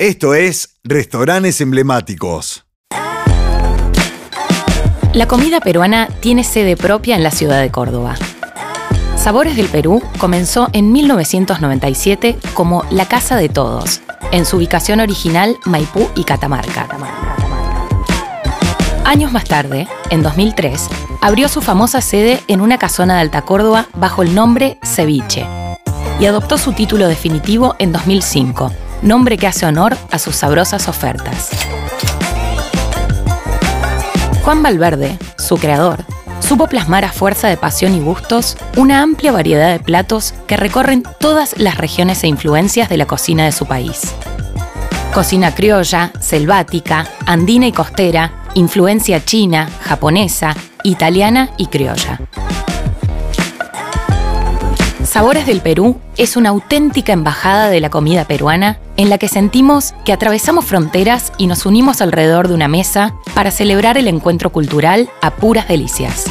Esto es Restaurantes Emblemáticos. La comida peruana tiene sede propia en la ciudad de Córdoba. Sabores del Perú comenzó en 1997 como La Casa de Todos, en su ubicación original Maipú y Catamarca. Años más tarde, en 2003, abrió su famosa sede en una casona de Alta Córdoba bajo el nombre Ceviche y adoptó su título definitivo en 2005, nombre que hace honor a sus sabrosas ofertas. Juan Valverde, su creador, supo plasmar a fuerza de pasión y gustos una amplia variedad de platos que recorren todas las regiones e influencias de la cocina de su país. Cocina criolla, selvática, andina y costera, influencia china, japonesa, italiana y criolla. Sabores del Perú es una auténtica embajada de la comida peruana en la que sentimos que atravesamos fronteras y nos unimos alrededor de una mesa para celebrar el encuentro cultural a puras delicias.